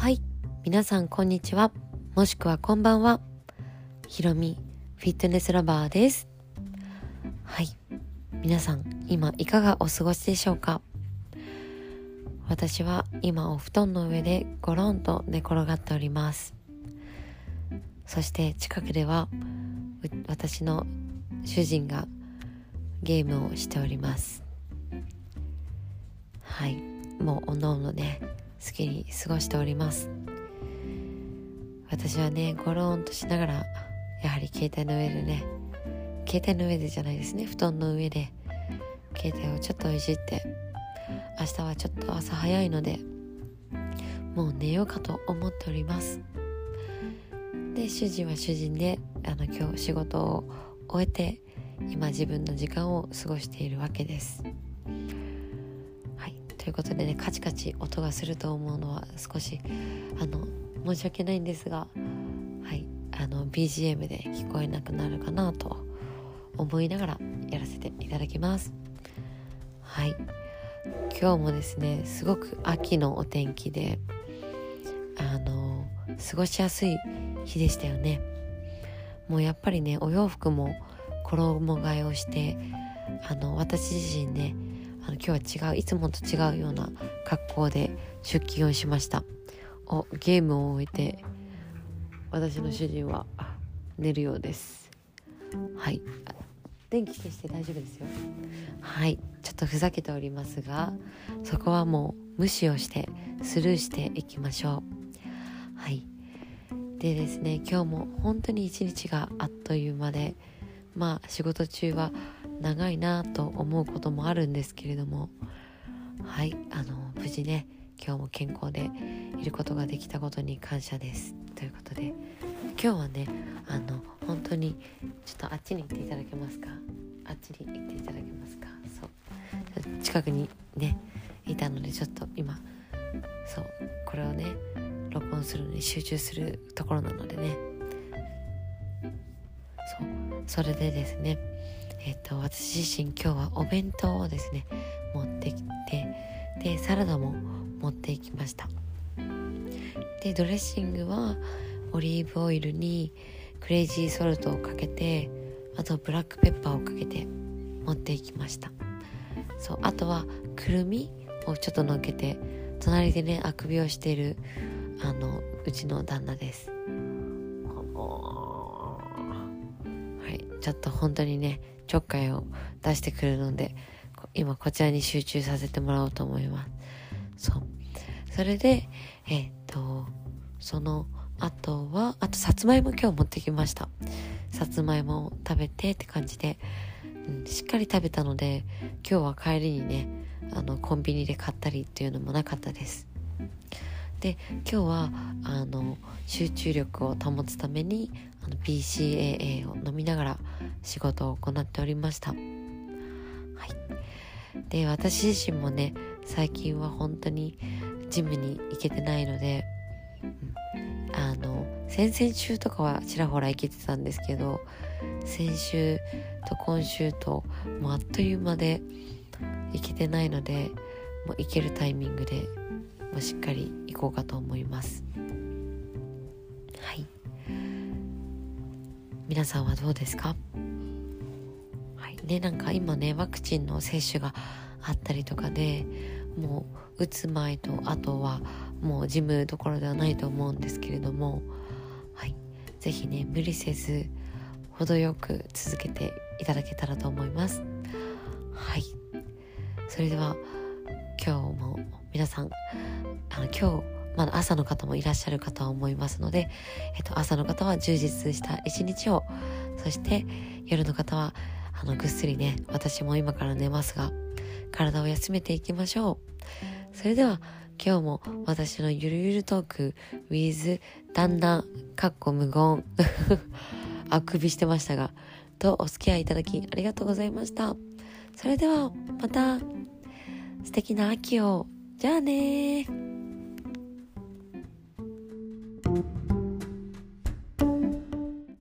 はい。皆さんこんにちは。もしくはこんばんは。ひろみフィットネスラバーです。はい。皆さん今いかがお過ごしでしょうか？私は今お布団の上でゴロンと寝転がっております。そして近くでは私の主人がゲームをしております。はい。もうおのおのね好きに過ごしております。私はねゴローンとしながらやはり携帯の上でね携帯の上でじゃないですね。布団の上で携帯をちょっといじって明日はちょっと朝早いのでもう寝ようかと思っております。で主人は主人であの今日仕事を終えて今自分の時間を過ごしているわけです。いということでねカチカチ音がすると思うのは少しあの申し訳ないんですがはいあの BGM で聞こえなくなるかなと思いながらやらせていただきます。はい。今日もですねすごく秋のお天気であの過ごしやすい日でしたよね。もうやっぱりねお洋服も衣替えをしてあの私自身ねあの今日は違ういつもと違うような格好で出勤をしました。おゲームを終えて私の主人は寝るようです。はい。電気消して大丈夫ですよ。はい。ちょっとふざけておりますがそこはもう無視をしてスルーしていきましょう。はい。でですね今日も本当に一日があっという間でまあ仕事中は長いなと思うこともあるんですけれども。はいあの無事ね今日も健康でいることができたことに感謝です。ということで今日はねあの本当にちょっとあっちに行っていただけますか？あっちに行っていただけますか？そう。近くにねいたのでちょっと今そうこれをね録音するのに集中するところなのでね。そう。それでですねえっ、と私自身今日はお弁当をですね持ってきてでサラダも持っていきました。でドレッシングはオリーブオイルにクレイジーソルトをかけてあとブラックペッパーをかけて持っていきました。そうあとはくるみをちょっとのっけて隣でねあくびをしているあのうちの旦那です。ちょっと本当にねちょっかいを出してくるので今こちらに集中させてもらおうと思います。そう。それでえ、っとそのあとはあとさつまいも今日持ってきました。さつまいもを食べてって感じで、うん、しっかり食べたので今日は帰りにねあのコンビニで買ったりっていうのもなかったです。で今日はあの集中力を保つためにあの PCAA を飲みながら仕事を行っておりました。はい。で私自身もね最近は本当にジムに行けてないので、うん、あの先々週とかはちらほら行けてたんですけど先週と今週ともうあっという間で行けてないのでもう行けるタイミングでもうしっかり行こうかと思います。はい。皆さんはどうですか？はい。ねなんか今ねワクチンの接種があったりとかでもう打つ前とあとはもうジムどころではないと思うんですけれどもはい。是非ね無理せず程よく続けていただけたらと思います。はい。それでは今日も皆さんあの今日まだ朝の方もいらっしゃるかとは思いますので、えっと、朝の方は充実した一日をそして夜の方はあのぐっすりね私も今から寝ますが体を休めていきましょう。それでは今日も私のゆるゆるトーク with 旦那かっこ無言 あくびしてましたがとお付き合いいただきありがとうございました。それではまた素敵な秋を。じゃあね